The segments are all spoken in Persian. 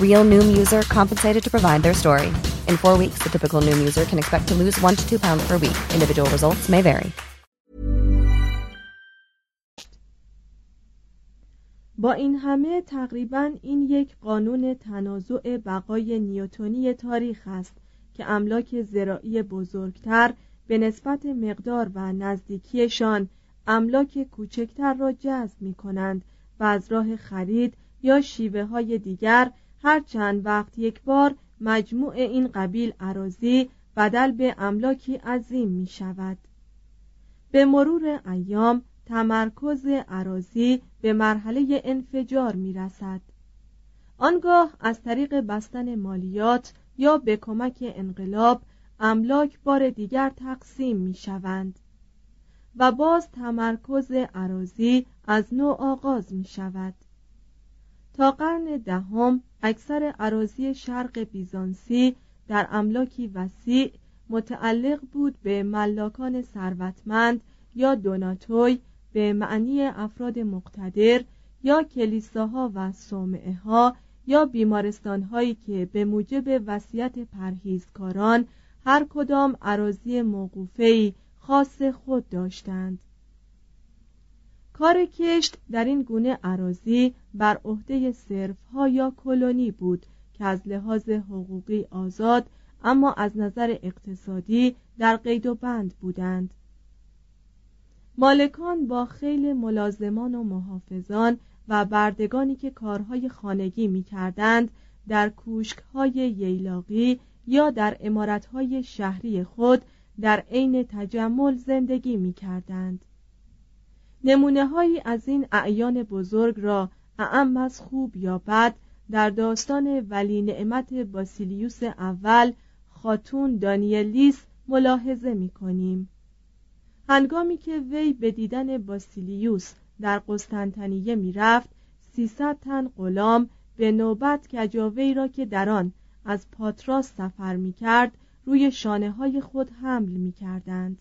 Real Noom user compensated to provide their story. In four weeks, the typical Noom user can expect to lose one to two pounds per week. Individual results may vary. با این همه تقریبا این یک قانون تنازع بقای نیوتونی تاریخ است که املاک زراعی بزرگتر به نسبت مقدار و نزدیکیشان املاک کوچکتر را جذب می کنند و از راه خرید یا شیوه های دیگر هر چند وقت یک بار مجموع این قبیل عراضی بدل به املاکی عظیم می شود به مرور ایام تمرکز عراضی به مرحله انفجار می رسد آنگاه از طریق بستن مالیات یا به کمک انقلاب املاک بار دیگر تقسیم می شوند و باز تمرکز عراضی از نوع آغاز می شود تا قرن دهم اکثر عراضی شرق بیزانسی در املاکی وسیع متعلق بود به ملاکان ثروتمند یا دوناتوی به معنی افراد مقتدر یا کلیساها و صومعه ها یا بیمارستان هایی که به موجب وصیت پرهیزکاران هر کدام عراضی موقوفه‌ای خاص خود داشتند. کار کشت در این گونه عراضی بر عهده صرف ها یا کلونی بود که از لحاظ حقوقی آزاد اما از نظر اقتصادی در قید و بند بودند مالکان با خیل ملازمان و محافظان و بردگانی که کارهای خانگی می کردند در کوشکهای ییلاقی یا در امارتهای شهری خود در عین تجمل زندگی می کردند. نمونه هایی از این اعیان بزرگ را اعم از خوب یا بد در داستان ولی نعمت باسیلیوس اول خاتون دانیلیس ملاحظه می کنیم. هنگامی که وی به دیدن باسیلیوس در قسطنطنیه می رفت سیصد تن غلام به نوبت کجاوی را که در آن از پاتراس سفر می کرد روی شانه های خود حمل می کردند.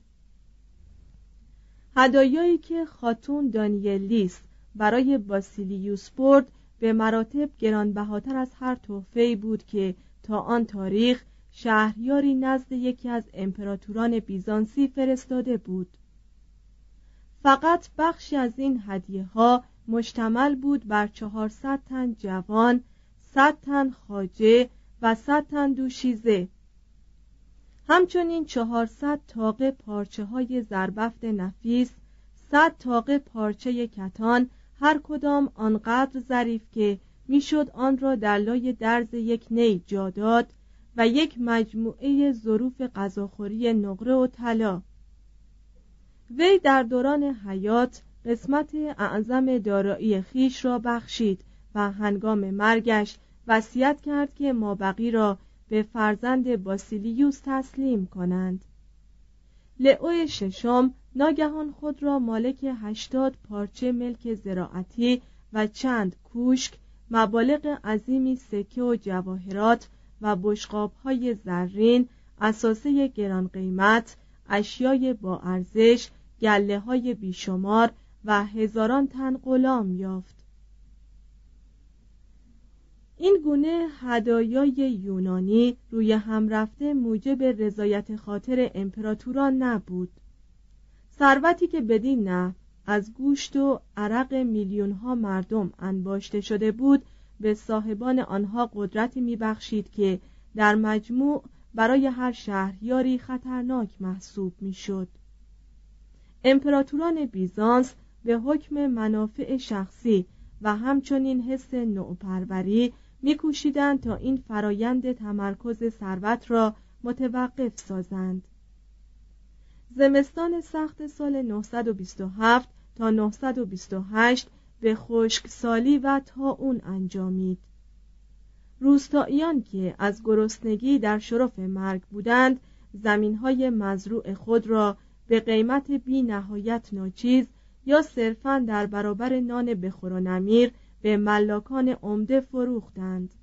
هدایایی که خاتون دانیلیس برای باسیلیوس برد به مراتب گرانبهاتر از هر تحفه بود که تا آن تاریخ شهریاری نزد یکی از امپراتوران بیزانسی فرستاده بود. فقط بخشی از این هدیه ها مشتمل بود بر چهارصد تن جوان صد تن خاجه و صد تن دوشیزه. همچنین چهارصد تاقه پارچه های زربفت نفیس صد تاقه پارچه کتان هر کدام آنقدر ظریف که می‌شد آن را در لای درز یک نی جا داد و یک مجموعه ظروف غذاخوری نقره و طلا. وی در دوران حیات قسمت اعظم دارایی خیش را بخشید و هنگام مرگش وصیت کرد که مابقی را به فرزند باسیلیوس تسلیم کنند. لئو ششم ناگهان خود را مالک هشتاد پارچه ملک زراعتی و چند کوشک مبالغ عظیمی سکه و جواهرات و های زرین اساسه گران قیمت اشیای با ارزش گله های بیشمار و هزاران تن غلام یافت. این گونه هدایای یونانی روی هم رفته موجب رضایت خاطر امپراتوران نبود ثروتی که بدین نه از گوشت و عرق میلیون ها مردم انباشته شده بود به صاحبان آنها قدرتی میبخشید که در مجموع برای هر شهریاری خطرناک محسوب می‌شد. امپراتوران بیزانس به حکم منافع شخصی و همچنین حس نوپروری میکوشیدند تا این فرایند تمرکز ثروت را متوقف سازند. زمستان سخت سال 927 تا 928 به خشکسالی و اون انجامید. روستاییان که از گرسنگی در شرف مرگ بودند زمینهای مزروع خود را به قیمت بی نهایت ناچیز یا صرفا در برابر نان بخور و نمیر به ملاکان عمده فروختند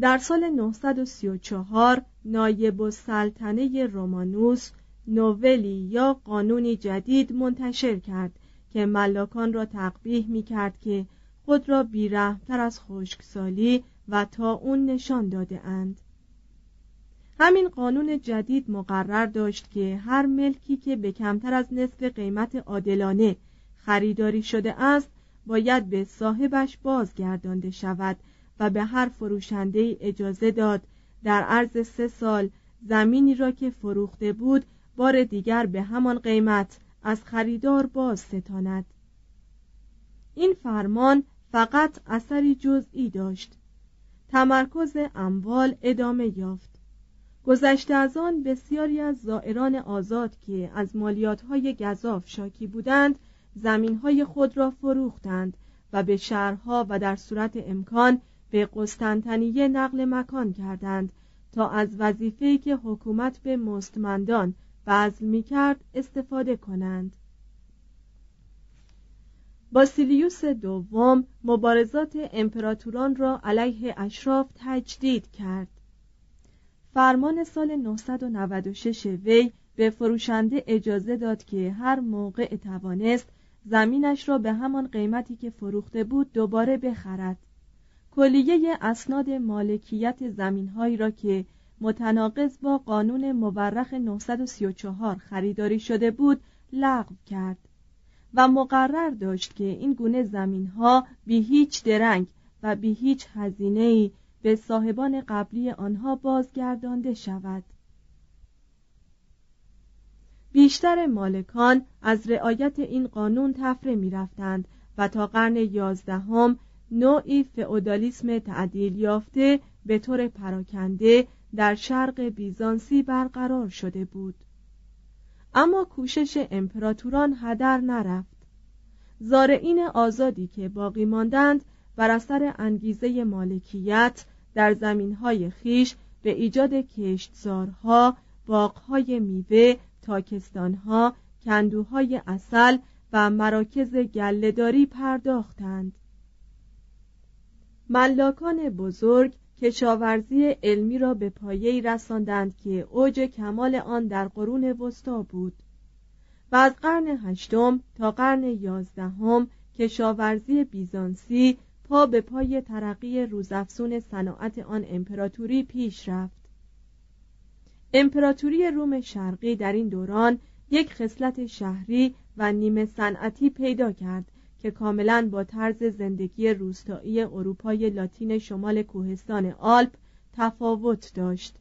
در سال 934 نایب السلطنه رومانوس نوولی یا قانونی جدید منتشر کرد که ملاکان را تقبیح می کرد که خود را بیرحمتر از خشکسالی و تا اون نشان داده اند. همین قانون جدید مقرر داشت که هر ملکی که به کمتر از نصف قیمت عادلانه خریداری شده است باید به صاحبش بازگردانده شود و به هر فروشنده اجازه داد. در عرض سه سال زمینی را که فروخته بود بار دیگر به همان قیمت از خریدار باز ستاند این فرمان فقط اثری جزئی داشت. تمرکز اموال ادامه یافت. گذشته از آن بسیاری از زائران آزاد که از مالیاتهای گذاف شاکی بودند زمینهای خود را فروختند و به شهرها و در صورت امکان به قسطنطنیه نقل مکان کردند تا از وظیفه‌ای که حکومت به مستمندان بذل می کرد استفاده کنند. باسیلیوس دوم مبارزات امپراتوران را علیه اشراف تجدید کرد. فرمان سال 996 وی به فروشنده اجازه داد که هر موقع توانست زمینش را به همان قیمتی که فروخته بود دوباره بخرد. کلیه اسناد مالکیت زمینهایی را که متناقض با قانون مورخ 934 خریداری شده بود لغو کرد و مقرر داشت که این گونه زمین ها بی هیچ درنگ و بی هیچ هزینه به صاحبان قبلی آنها بازگردانده شود. بیشتر مالکان از رعایت این قانون تفره می رفتند و تا قرن یازدهم نوعی فئودالیسم تعدیل یافته به طور پراکنده در شرق بیزانسی برقرار شده بود. اما کوشش امپراتوران هدر نرفت. زارعین آزادی که باقی ماندند بر اثر انگیزه مالکیت در زمینهای خیش به ایجاد کشتزارها، باغهای میوه، تاکستانها، کندوهای اصل و مراکز گلهداری پرداختند. ملاکان بزرگ کشاورزی علمی را به پایه‌ای رساندند که اوج کمال آن در قرون وسطا بود و از قرن هشتم تا قرن یازدهم کشاورزی بیزانسی پا به پای ترقی روزافزون صناعت آن امپراتوری پیش رفت. امپراتوری روم شرقی در این دوران یک خصلت شهری و نیمه صنعتی پیدا کرد که کاملا با طرز زندگی روستایی اروپای لاتین شمال کوهستان آلپ تفاوت داشت.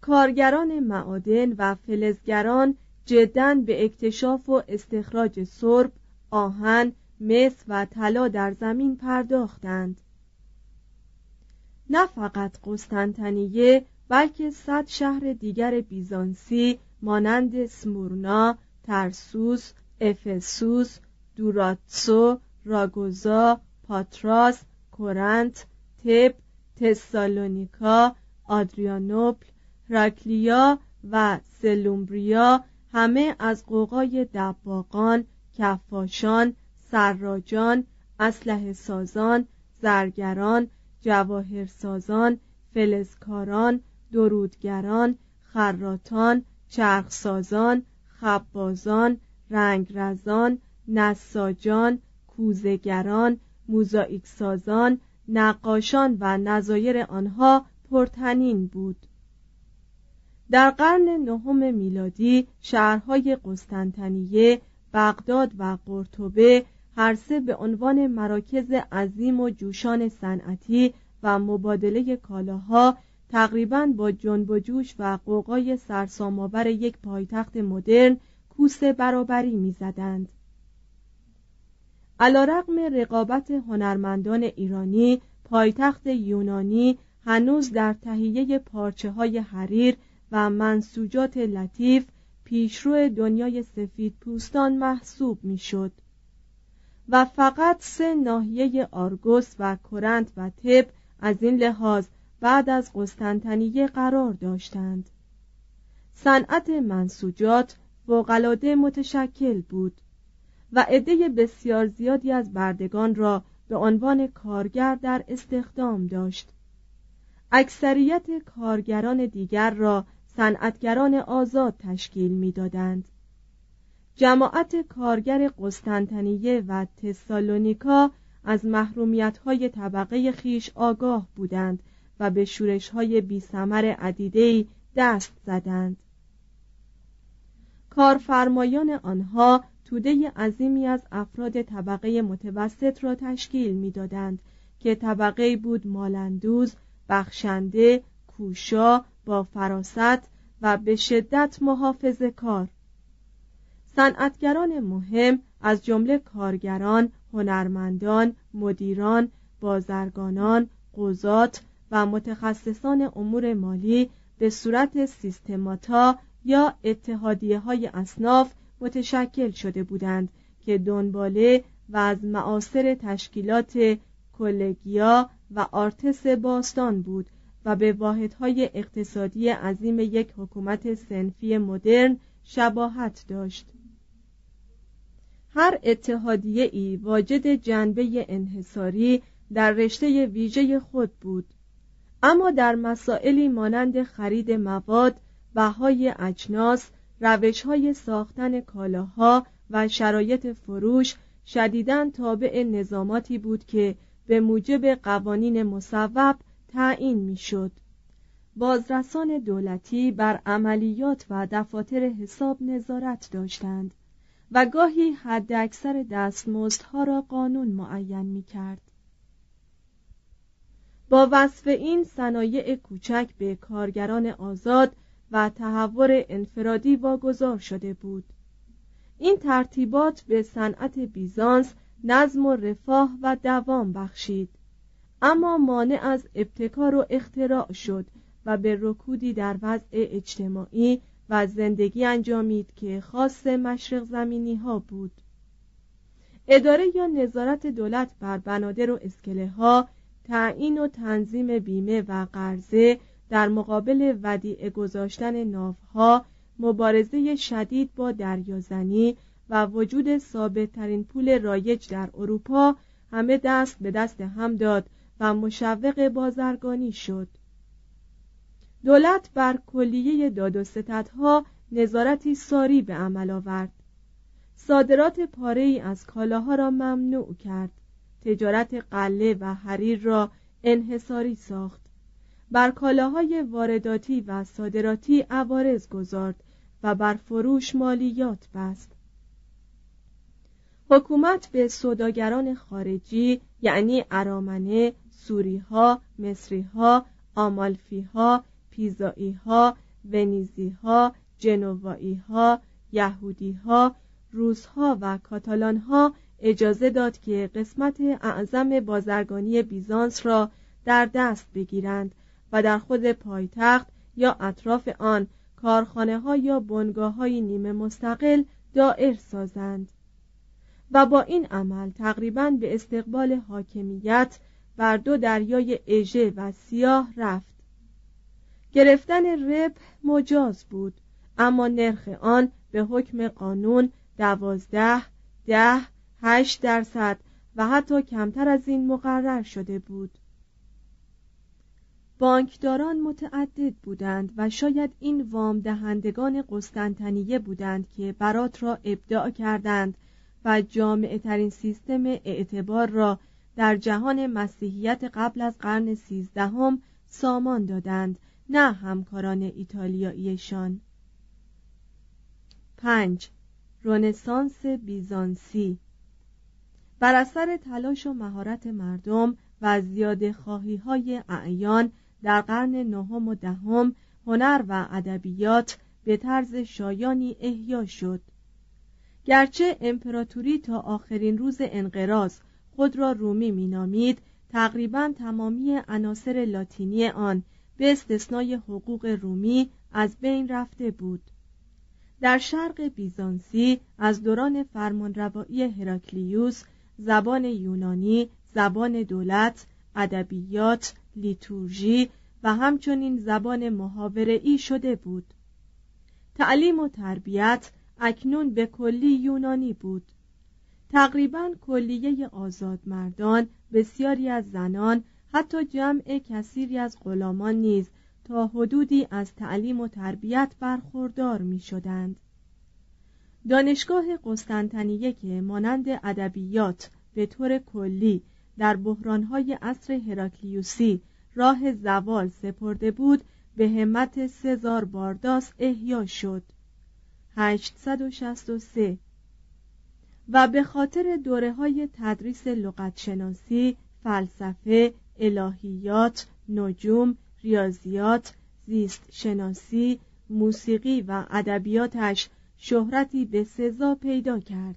کارگران معادن و فلزگران جدا به اکتشاف و استخراج سرب، آهن، مس و طلا در زمین پرداختند. نه فقط قسطنطنیه بلکه صد شهر دیگر بیزانسی مانند سمورنا، ترسوس، افسوس، دوراتسو، راگوزا، پاتراس، کورنت، تب، تسالونیکا، آدریانوپل، راکلیا و سلومبریا همه از قوقای دباغان، کفاشان، سراجان، اسلحه سازان، زرگران، جواهرسازان، فلزکاران، درودگران، خراتان، چرخسازان، خبازان، رنگرزان، نساجان، کوزگران، موزاییک سازان، نقاشان و نظایر آنها پرتنین بود. در قرن نهم میلادی شهرهای قسطنطنیه، بغداد و قرطبه هر سه به عنوان مراکز عظیم و جوشان صنعتی و مبادله کالاها تقریبا با جنب و جوش و قوقای سرسامآور یک پایتخت مدرن کوس برابری می‌زدند. علیرغم رقابت هنرمندان ایرانی پایتخت یونانی هنوز در تهیه پارچه های حریر و منسوجات لطیف پیشرو دنیای سفید پوستان محسوب می‌شد. و فقط سه ناحیه آرگوس و کرنت و تب از این لحاظ بعد از قسطنطنیه قرار داشتند. صنعت منسوجات فوقالعاده متشکل بود و عده بسیار زیادی از بردگان را به عنوان کارگر در استخدام داشت. اکثریت کارگران دیگر را صنعتگران آزاد تشکیل می‌دادند. جماعت کارگر قسطنطنیه و تسالونیکا از محرومیت های طبقه خیش آگاه بودند و به شورش های بی سمر عدیدهی دست زدند. کارفرمایان آنها توده عظیمی از افراد طبقه متوسط را تشکیل می‌دادند که طبقه بود مالندوز، بخشنده، کوشا، با فراست و به شدت محافظه کار صنعتگران مهم از جمله کارگران، هنرمندان، مدیران، بازرگانان، قضات و متخصصان امور مالی به صورت سیستماتا یا اتحادیه های اصناف متشکل شده بودند که دنباله و از معاصر تشکیلات کلگیا و آرتس باستان بود و به واحدهای اقتصادی عظیم یک حکومت سنفی مدرن شباهت داشت. هر اتحادیه ای واجد جنبه انحصاری در رشته ویژه خود بود اما در مسائلی مانند خرید مواد بهای اجناس روشهای ساختن کالاها و شرایط فروش شدیداً تابع نظاماتی بود که به موجب قوانین مصوب تعیین می‌شد. بازرسان دولتی بر عملیات و دفاتر حساب نظارت داشتند و گاهی حد اکثر دستمزدها را قانون معین می کرد. با وصف این صنایع کوچک به کارگران آزاد و تحور انفرادی واگذار شده بود این ترتیبات به صنعت بیزانس نظم و رفاه و دوام بخشید اما مانع از ابتکار و اختراع شد و به رکودی در وضع اجتماعی و زندگی انجامید که خاص مشرق زمینی ها بود. اداره یا نظارت دولت بر بنادر و اسکله ها تعیین و تنظیم بیمه و قرضه در مقابل ودیعه گذاشتن ناوها مبارزه شدید با دریازنی و وجود ثابت ترین پول رایج در اروپا همه دست به دست هم داد و مشوق بازرگانی شد. دولت بر کلیه داد و ستدها نظارتی ساری به عمل آورد. صادرات پاره ای از کالاها را ممنوع کرد. تجارت قله و حریر را انحصاری ساخت. بر کالاهای وارداتی و صادراتی عوارض گذارد و بر فروش مالیات بست. حکومت به سوداگران خارجی یعنی ارامنه، سوریها، مصریها، آمالفیها، پیزاییها، ونیزیها، جنواییها، یهودیها، روسها و کاتالانها اجازه داد که قسمت اعظم بازرگانی بیزانس را در دست بگیرند و در خود پایتخت یا اطراف آن کارخانه ها یا بنگاه های نیمه مستقل دائر سازند. و با این عمل تقریبا به استقبال حاکمیت بر دو دریای اژه و سیاه رفت. گرفتن رب مجاز بود. اما نرخ آن به حکم قانون دوازده ده هشت درصد و حتی کمتر از این مقرر شده بود. بانکداران متعدد بودند و شاید این وام دهندگان قسطنطنیه بودند که برات را ابداع کردند و جامعه ترین سیستم اعتبار را در جهان مسیحیت قبل از قرن سیزدهم سامان دادند نه همکاران ایتالیاییشان. پنج رونسانس بیزانسی. بر اثر تلاش و مهارت مردم و زیاده خواهی های اعیان در قرن نهم و دهم هنر و ادبیات به طرز شایانی احیا شد. گرچه امپراتوری تا آخرین روز انقراض خود را رومی مینامید تقریبا تمامی عناصر لاتینی آن به استثنای حقوق رومی از بین رفته بود. در شرق بیزانسی از دوران فرمانروایی هراکلیوس زبان یونانی زبان دولت ادبیات لیتورژی و همچنین زبان محاوره شده بود. تعلیم و تربیت اکنون به کلی یونانی بود. تقریبا کلیه آزاد مردان بسیاری از زنان حتی جمع کثیری از غلامان نیز تا حدودی از تعلیم و تربیت برخوردار می شدند. دانشگاه قسطنطنیه که مانند ادبیات به طور کلی در بحرانهای عصر هراکلیوسی راه زوال سپرده بود به همت سزار بارداس احیا شد 863 و به خاطر دوره های تدریس لغتشناسی، فلسفه، الهیات، نجوم، ریاضیات، زیست شناسی، موسیقی و ادبیاتش شهرتی به سزا پیدا کرد.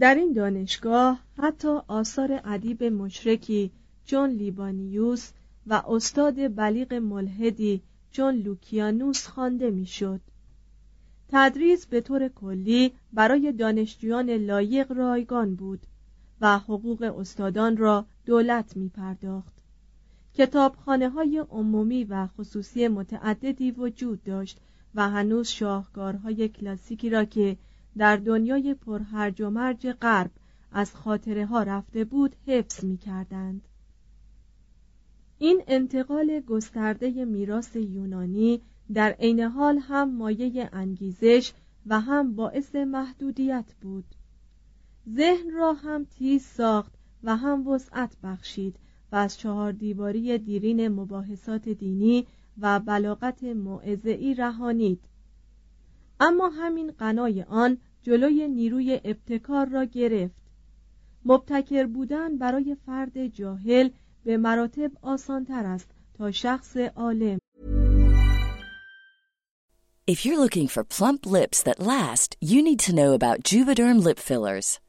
در این دانشگاه حتی آثار ادیب مشرکی چون لیبانیوس و استاد بلیغ ملحدی چون لوکیانوس خوانده می‌شد. تدریس به طور کلی برای دانشجویان لایق رایگان بود و حقوق استادان را دولت می پرداخت. کتابخانه های عمومی و خصوصی متعددی وجود داشت و هنوز شاهکارهای کلاسیکی را که در دنیای پرهرج و مرج غرب از خاطره ها رفته بود حفظ می کردند. این انتقال گسترده میراث یونانی در عین حال هم مایه انگیزش و هم باعث محدودیت بود ذهن را هم تیز ساخت و هم وسعت بخشید و از چهار دیواری دیرین مباحثات دینی و بلاغت معزعی رهانید. اما همین قنای آن جلوی نیروی ابتکار را گرفت. مبتکر بودن برای فرد جاهل به مراتب آسانتر است تا شخص عالم. If you're looking for plump lips that last, you need to know about Juvederm lip fillers.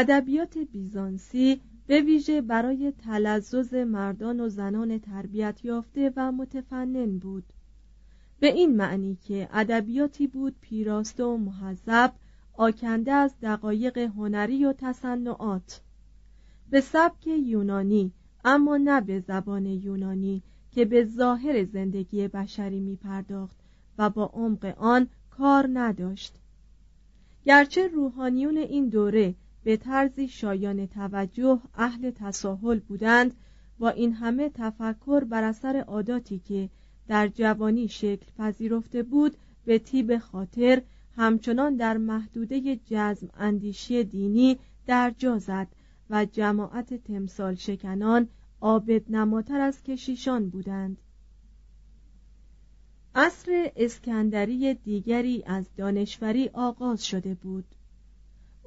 ادبیات بیزانسی به ویژه برای تلزز مردان و زنان تربیت یافته و متفنن بود. به این معنی که ادبیاتی بود پیراسته و محذب آکنده از دقایق هنری و تصنعات. به سبک یونانی اما نه به زبان یونانی که به ظاهر زندگی بشری می پرداخت و با عمق آن کار نداشت. گرچه روحانیون این دوره به طرزی شایان توجه اهل تساهل بودند با این همه تفکر بر اثر عاداتی که در جوانی شکل پذیرفته بود به تیب خاطر همچنان در محدوده جزم اندیشی دینی در جا زد و جماعت تمثال شکنان عابد نماتر از کشیشان بودند. عصر اسکندری دیگری از دانشوری آغاز شده بود.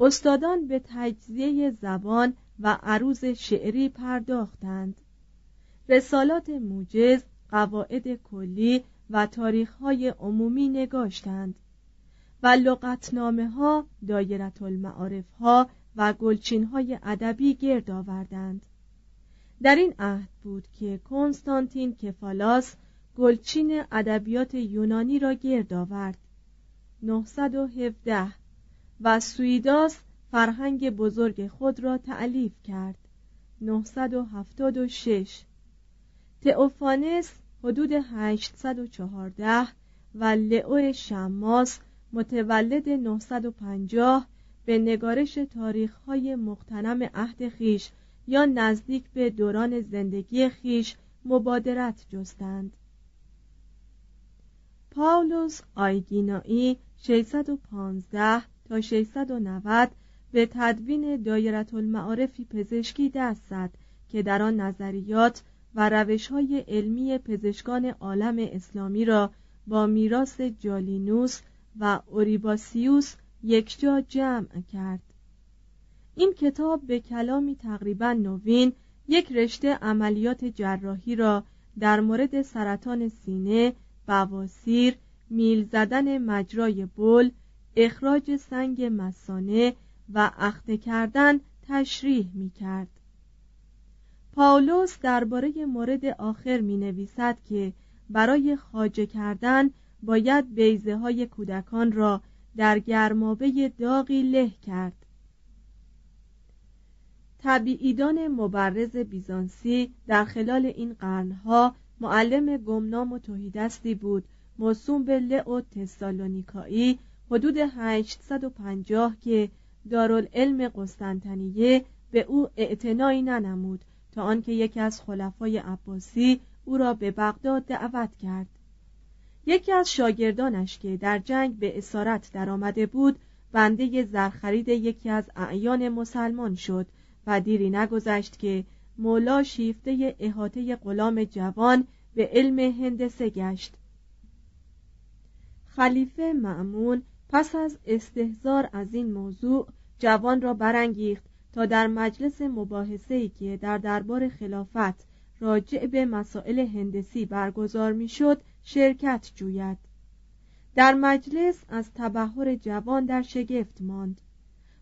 استادان به تجزیه زبان و عروض شعری پرداختند. رسالات موجز قواعد کلی و تاریخهای عمومی نگاشتند و لغتنامه ها دایرت المعارف ها و گلچین های ادبی گرد آوردند. در این عهد بود که کنستانتین کفالاس گلچین ادبیات یونانی را گرد آورد. 917 و سویداس فرهنگ بزرگ خود را تعلیف کرد. 976 تئوفانس حدود 814 و لئو شماس متولد 950 به نگارش تاریخهای مختنم عهد خیش یا نزدیک به دوران زندگی خیش مبادرت جستند. پاولوس آیگینایی 615 تا 690 به تدوین دایرت المعارفی پزشکی دست زد که در آن نظریات و روش های علمی پزشکان عالم اسلامی را با میراث جالینوس و اوریباسیوس یکجا جمع کرد. این کتاب به کلامی تقریبا نوین یک رشته عملیات جراحی را در مورد سرطان سینه، بواسیر، میل زدن مجرای بول، اخراج سنگ مسانه و اخته کردن تشریح می کرد. پاولوس درباره مورد آخر می نویسد که برای خاجه کردن باید بیزه های کودکان را در گرمابه داغی له کرد طبیعیدان مبرز بیزانسی در خلال این قرنها معلم گمنام و توهیدستی بود موسوم به لئو تسالونیکایی حدود 850 که دارالعلم قسطنطنیه به او اعتنایی ننمود تا آنکه یکی از خلفای عباسی او را به بغداد دعوت کرد. یکی از شاگردانش که در جنگ به اسارت درآمده بود بنده زرخرید یکی از اعیان مسلمان شد و دیری نگذشت که مولا شیفته احاطه غلام جوان به علم هندسه گشت. خلیفه معمون پس از استهزار از این موضوع جوان را برانگیخت تا در مجلس مباحثه‌ای که در دربار خلافت راجع به مسائل هندسی برگزار می‌شد شرکت جوید. در مجلس از تبهر جوان در شگفت ماند.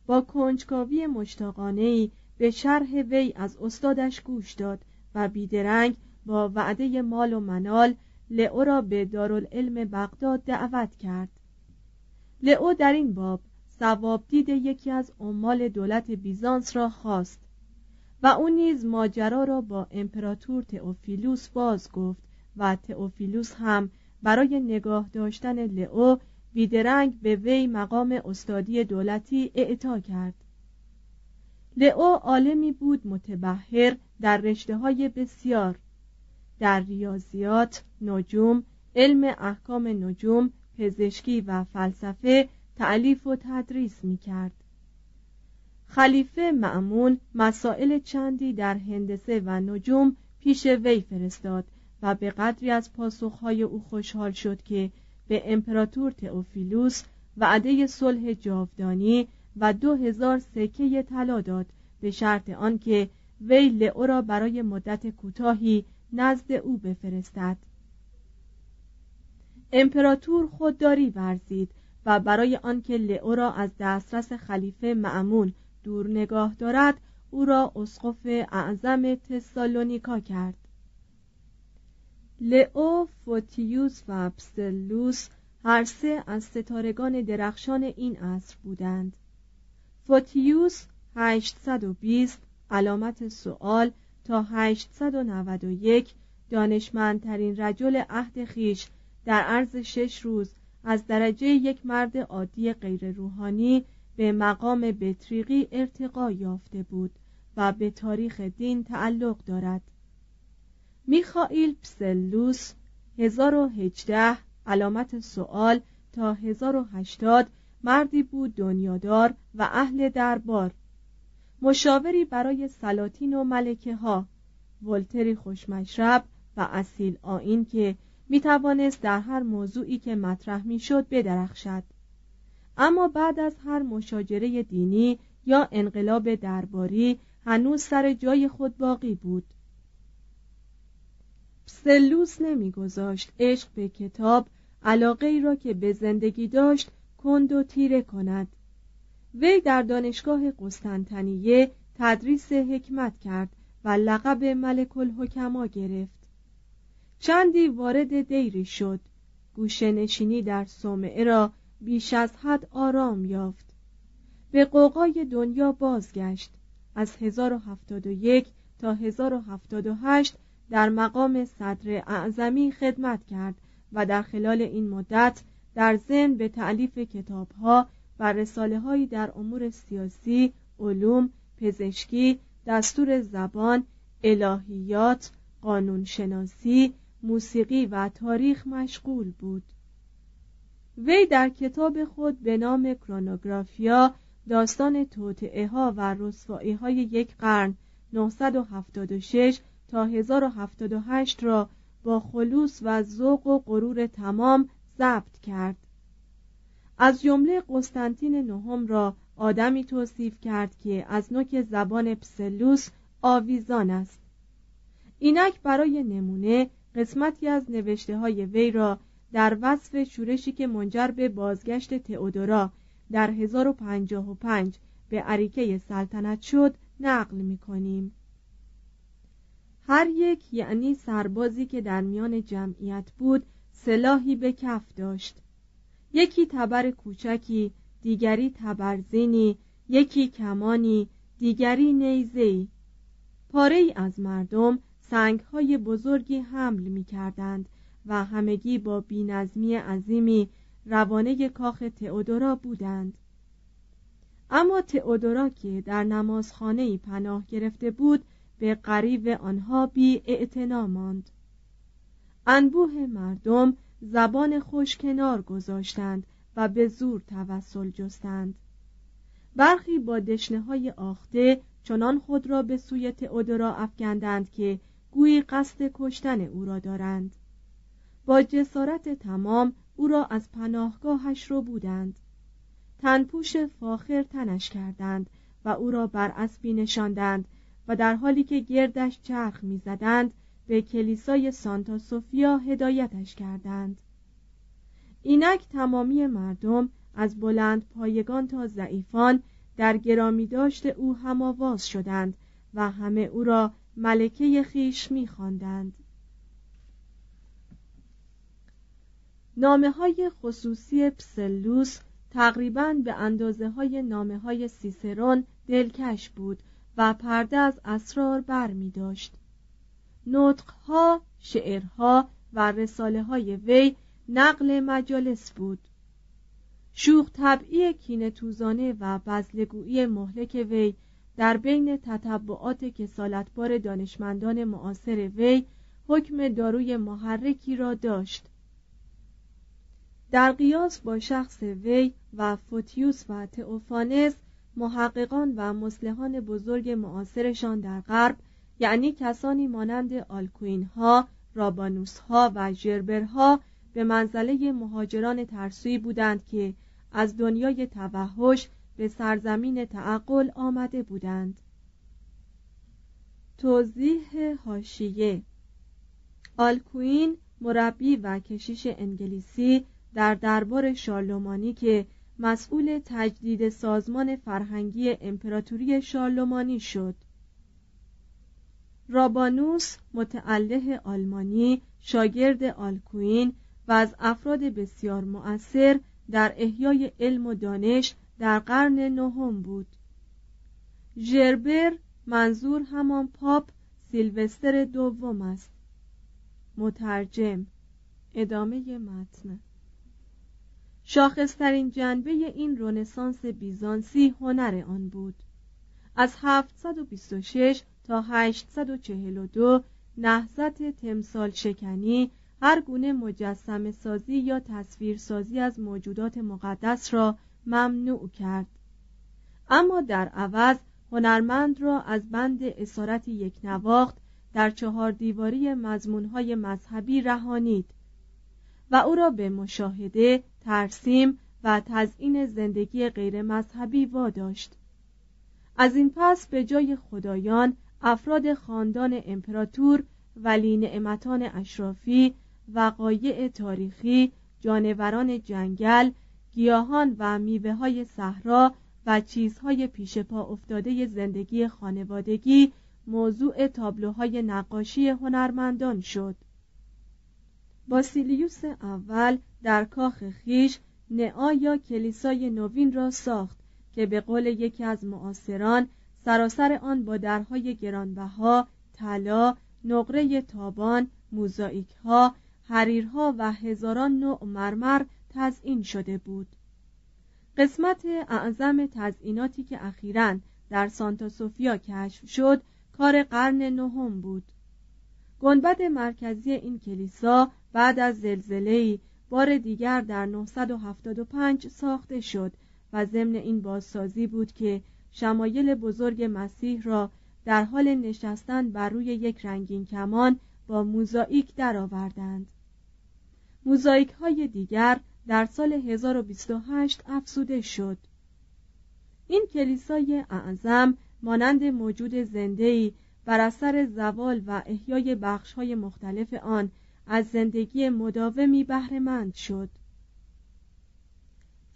با کنجکاوی مشتاقانه به شرح وی از استادش گوش داد و بیدرنگ با وعده مال و منال لئو را به دارالعلم بغداد دعوت کرد. لئو در این باب ثواب دید یکی از عمال دولت بیزانس را خواست و او نیز ماجرا را با امپراتور تئوفیلوس باز گفت و تئوفیلوس هم برای نگاه داشتن لئو بیدرنگ به وی مقام استادی دولتی اعطا کرد. لئو عالمی بود متبهر در رشته های بسیار. در ریاضیات، نجوم، علم احکام نجوم، پزشکی و فلسفه تعلیف و تدریس می کرد. خلیفه معمون مسائل چندی در هندسه و نجوم پیش وی فرستاد و به قدری از پاسخهای او خوشحال شد که به امپراتور تئوفیلوس وعده صلح جاودانی و دو هزار سکه طلا داد به شرط آنکه وی لئو را برای مدت کوتاهی نزد او بفرستد امپراتور خودداری ورزید و برای آنکه لئو را از دسترس خلیفه معمون دور نگاه دارد او را اسقف اعظم تسالونیکا کرد. لئو فوتیوس و پسلوس هر سه از ستارگان درخشان این عصر بودند. فوتیوس 820 علامت سوال تا 891 دانشمندترین رجل عهد خیش در عرض شش روز از درجه یک مرد عادی غیر روحانی به مقام بطریقی ارتقا یافته بود و به تاریخ دین تعلق دارد. میخائیل پسلوس 1018 علامت سوال تا 1080 مردی بود دنیادار و اهل دربار. مشاوری برای سلاطین و ملکه ها ولتری خوشمشرب و اصیل آین که می توانست در هر موضوعی که مطرح می شد بدرخشد. اما بعد از هر مشاجره دینی یا انقلاب درباری هنوز سر جای خود باقی بود. سلوس نمیگذاشت عشق به کتاب علاقه ای را که به زندگی داشت کند و تیره کند. وی در دانشگاه قسطنطنیه تدریس حکمت کرد و لقب ملک الحکما گرفت. چندی وارد دیری شد. گوشه نشینی در صومعه را بیش از حد آرام یافت. به قوقای دنیا بازگشت. از 1071 تا 1078 در مقام صدر اعظمی خدمت کرد و در خلال این مدت در ذهن به تعلیف کتابها و رساله هایی در امور سیاسی، علوم، پزشکی، دستور زبان، الهیات، قانونشناسی، موسیقی و تاریخ مشغول بود. وی در کتاب خود به نام کرونوگرافیا داستان توطعه ها و رسوایی های یک قرن 976 تا 1078 را با خلوص و ذوق و غرور تمام ضبط کرد. از جمله قسطنطین نهم را آدمی توصیف کرد که از نوک زبان پسلوس آویزان است. اینک برای نمونه قسمتی از نوشته های وی را در وصف شورشی که منجر به بازگشت تئودورا در 1055 به عریکه سلطنت شد نقل می کنیم. هر یک یعنی سربازی که در میان جمعیت بود سلاحی به کف داشت یکی تبر کوچکی دیگری تبرزینی یکی کمانی دیگری نیزهی پاره از مردم سنگ های بزرگی حمل می کردند و همگی با بینظمی عظیمی روانه کاخ تئودورا بودند. اما تئودورا که در نمازخانه پناه گرفته بود به قریب آنها بی ماند. انبوه مردم زبان خوش کنار گذاشتند و به زور توسل جستند. برخی با دشنه های آخته چنان خود را به سوی تئودورا افکندند که گویی قصد کشتن او را دارند. با جسارت تمام او را از پناهگاهش رو بودند. تنپوش فاخر تنش کردند و او را بر اسبی نشاندند و در حالی که گردش چرخ می‌زدند به کلیسای سانتا سوفیا هدایتش کردند. اینک تمامی مردم از بلند پایگان تا ضعیفان در گرامی داشت او هماواز شدند و همه او را ملکه خیش میخواندند. نامه های خصوصی پسلوس تقریبا به اندازه های نامه های سیسرون دلکش بود و پرده از اسرار بر می داشت. نطقها، شعرها و رساله های وی نقل مجالس بود. شوخ طبعی کینه توزانه و بزلگویی مهلک وی در بین تطبعات کسالتبار دانشمندان معاصر وی حکم داروی محرکی را داشت. در قیاس با شخص وی و فوتیوس و تئوفانس محققان و مسلحان بزرگ معاصرشان در غرب یعنی کسانی مانند آلکوین ها، رابانوس ها و ژربرها به منزله مهاجران ترسوی بودند که از دنیای توحش به سرزمین تعقل آمده بودند. توضیح هاشیه آلکوین مربی و کشیش انگلیسی در دربار شارلومانی که مسئول تجدید سازمان فرهنگی امپراتوری شارلومانی شد. رابانوس متعله آلمانی شاگرد آلکوین و از افراد بسیار مؤثر در احیای علم و دانش در قرن نهم بود. ژربر منظور همان پاپ سیلوستر دوم است. مترجم ادامه متن. شاخصترین جنبه این رونسانس بیزانسی هنر آن بود. از 726 تا 842 نهضت تمثال شکنی هر گونه مجسم سازی یا تصویر سازی از موجودات مقدس را ممنوع کرد اما در عوض هنرمند را از بند اسارت یک نواخت در چهار دیواری مزمونهای مذهبی رهانید و او را به مشاهده، ترسیم و تزئین زندگی غیر مذهبی واداشت. از این پس به جای خدایان افراد خاندان امپراتور ولی نعمتان اشرافی وقایع تاریخی جانوران جنگل گیاهان و میوه های صحرا و چیزهای پیش پا افتاده زندگی خانوادگی موضوع تابلوهای نقاشی هنرمندان شد. باسیلیوس اول در کاخ خیش نعا یا کلیسای نوین را ساخت که به قول یکی از معاصران سراسر آن با درهای گرانبها طلا نقره تابان موزاییک ها حریرها و هزاران نوع مرمر تزئین شده بود قسمت اعظم تزئیناتی که اخیرا در سانتا سوفیا کشف شد کار قرن نهم بود گنبد مرکزی این کلیسا بعد از زلزله‌ای بار دیگر در 975 ساخته شد و ضمن این بازسازی بود که شمایل بزرگ مسیح را در حال نشستن بر روی یک رنگین کمان با موزاییک درآوردند. موزاییک های دیگر در سال 1028 افسوده شد. این کلیسای اعظم مانند موجود زندهی بر اثر زوال و احیای های مختلف آن از زندگی مداومی بهرهمند شد.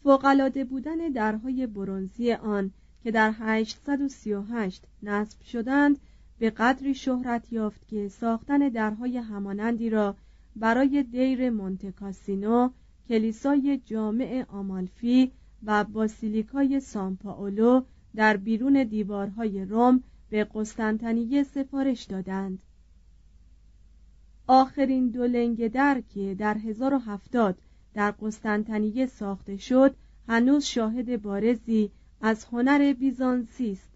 فوقالعاده بودن درهای برونزی آن که در 838 نصب شدند به قدری شهرت یافت که ساختن درهای همانندی را برای دیر مونتکاسینو کلیسای جامع آمالفی و باسیلیکای سان پائولو در بیرون دیوارهای روم به قسطنطنیه سفارش دادند. آخرین دو لنگ در که در 1070 در قسطنطنیه ساخته شد هنوز شاهد بارزی از هنر بیزانسی است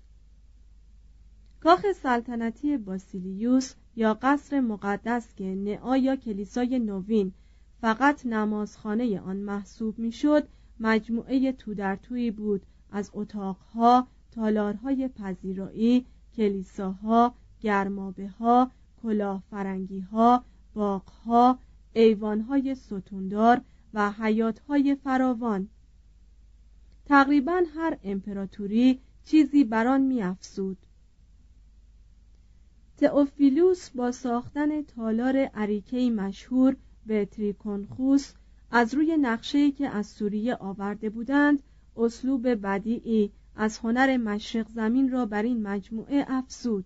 کاخ سلطنتی باسیلیوس یا قصر مقدس که نعا یا کلیسای نوین فقط نمازخانه آن محسوب می‌شد مجموعه تو در توی بود. از اتاقها تالارهای پذیرایی کلیساها گرمابه ها کلاه فرنگی ها باغها ایوانهای ستوندار و حیاتهای فراوان. تقریبا هر امپراتوری چیزی بران میافزود. تئوفیلوس با ساختن تالار عریکه مشهور به تریکونخوس از روی نقشه‌ای که از سوریه آورده بودند اسلوب بدیعی از هنر مشرق زمین را بر این مجموعه افزود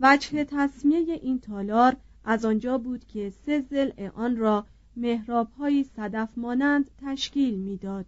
وجه تصمیه این تالار از آنجا بود که سه زل آن را محرابهایی صدف مانند تشکیل می‌داد.